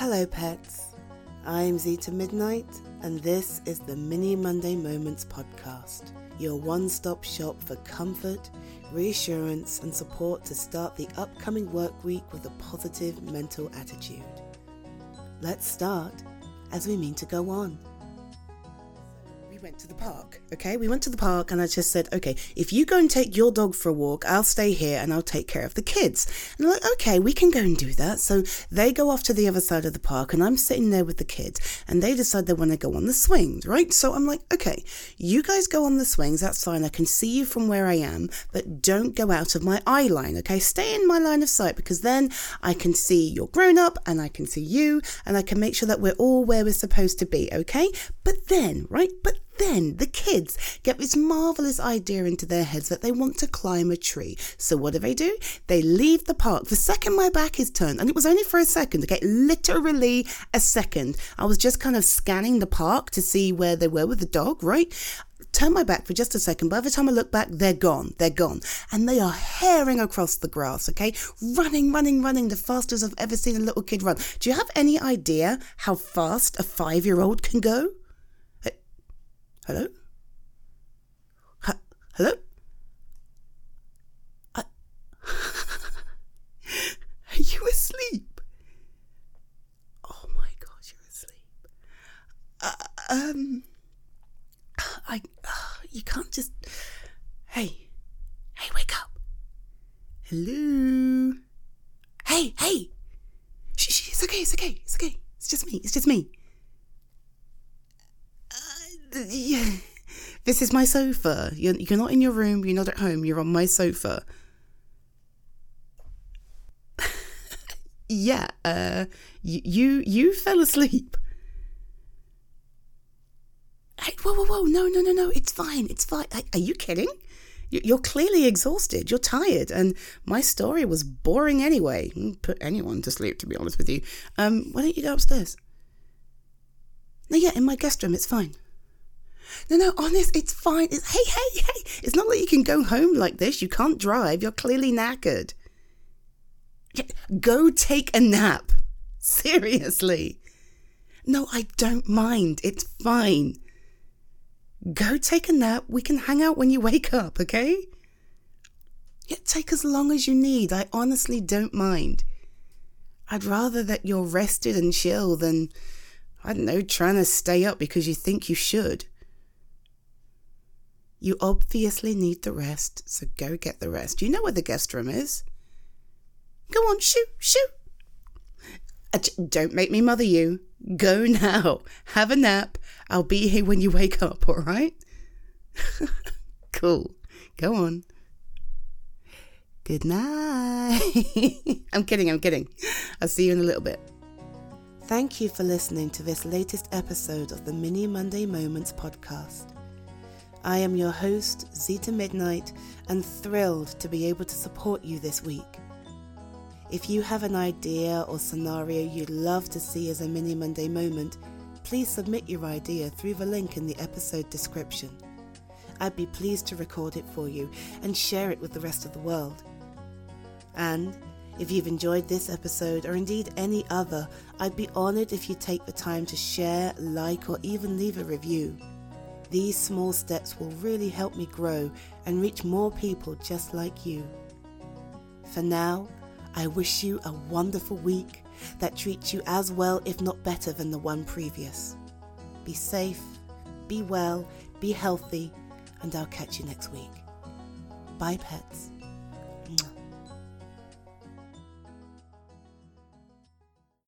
Hello, pets. I'm Zita Midnight, and this is the Mini Monday Moments podcast, your one stop shop for comfort, reassurance, and support to start the upcoming work week with a positive mental attitude. Let's start as we mean to go on to the park. Okay, we went to the park, and I just said, okay, if you go and take your dog for a walk, I'll stay here and I'll take care of the kids. And like, okay, we can go and do that. So they go off to the other side of the park, and I'm sitting there with the kids, and they decide they want to go on the swings, right? So I'm like, okay, you guys go on the swings. That's fine. I can see you from where I am, but don't go out of my eye line. Okay, stay in my line of sight because then I can see you're grown up, and I can see you, and I can make sure that we're all where we're supposed to be. Okay, but then, right? But then the kids get this marvelous idea into their heads that they want to climb a tree. So what do they do? They leave the park. The second my back is turned, and it was only for a second, okay, literally a second. I was just kind of scanning the park to see where they were with the dog, right? turn my back for just a second. By the time I look back, they're gone. They're gone. And they are herring across the grass, okay? Running, running, running, the fastest I've ever seen a little kid run. Do you have any idea how fast a five year old can go? Hello? H- hello? Are you asleep? Oh my God, you're asleep. Uh, um, I, uh, you can't just. Hey, hey, wake up. Hello. Hey, hey. Shh, shh, it's okay, it's okay, it's okay. It's just me, it's just me yeah, this is my sofa. You're, you're not in your room, you're not at home, you're on my sofa. yeah, uh, you, you, you fell asleep. Hey, whoa, whoa, whoa, no, no, no, no, it's fine, it's fine. Are you kidding? You're clearly exhausted. You're tired, and my story was boring anyway. Put anyone to sleep, to be honest with you. Um, why don't you go upstairs? No, yeah, in my guest room. It's fine. No, no, honest, it's fine. It's, hey, hey, hey. It's not like you can go home like this. You can't drive. You're clearly knackered. Go take a nap. Seriously. No, I don't mind. It's fine. Go take a nap. We can hang out when you wake up, okay? Yeah, take as long as you need. I honestly don't mind. I'd rather that you're rested and chill than, I don't know, trying to stay up because you think you should. You obviously need the rest, so go get the rest. You know where the guest room is. Go on, shoot. Uh, don't make me mother you. Go now. Have a nap. I'll be here when you wake up, all right? cool. Go on. Good night. I'm kidding, I'm kidding. I'll see you in a little bit. Thank you for listening to this latest episode of the Mini Monday Moments podcast. I am your host, Zita Midnight, and thrilled to be able to support you this week. If you have an idea or scenario you'd love to see as a mini Monday moment, please submit your idea through the link in the episode description. I'd be pleased to record it for you and share it with the rest of the world. And if you've enjoyed this episode or indeed any other, I'd be honoured if you take the time to share, like, or even leave a review. These small steps will really help me grow and reach more people just like you. For now, I wish you a wonderful week that treats you as well, if not better, than the one previous. Be safe, be well, be healthy, and I'll catch you next week. Bye, pets.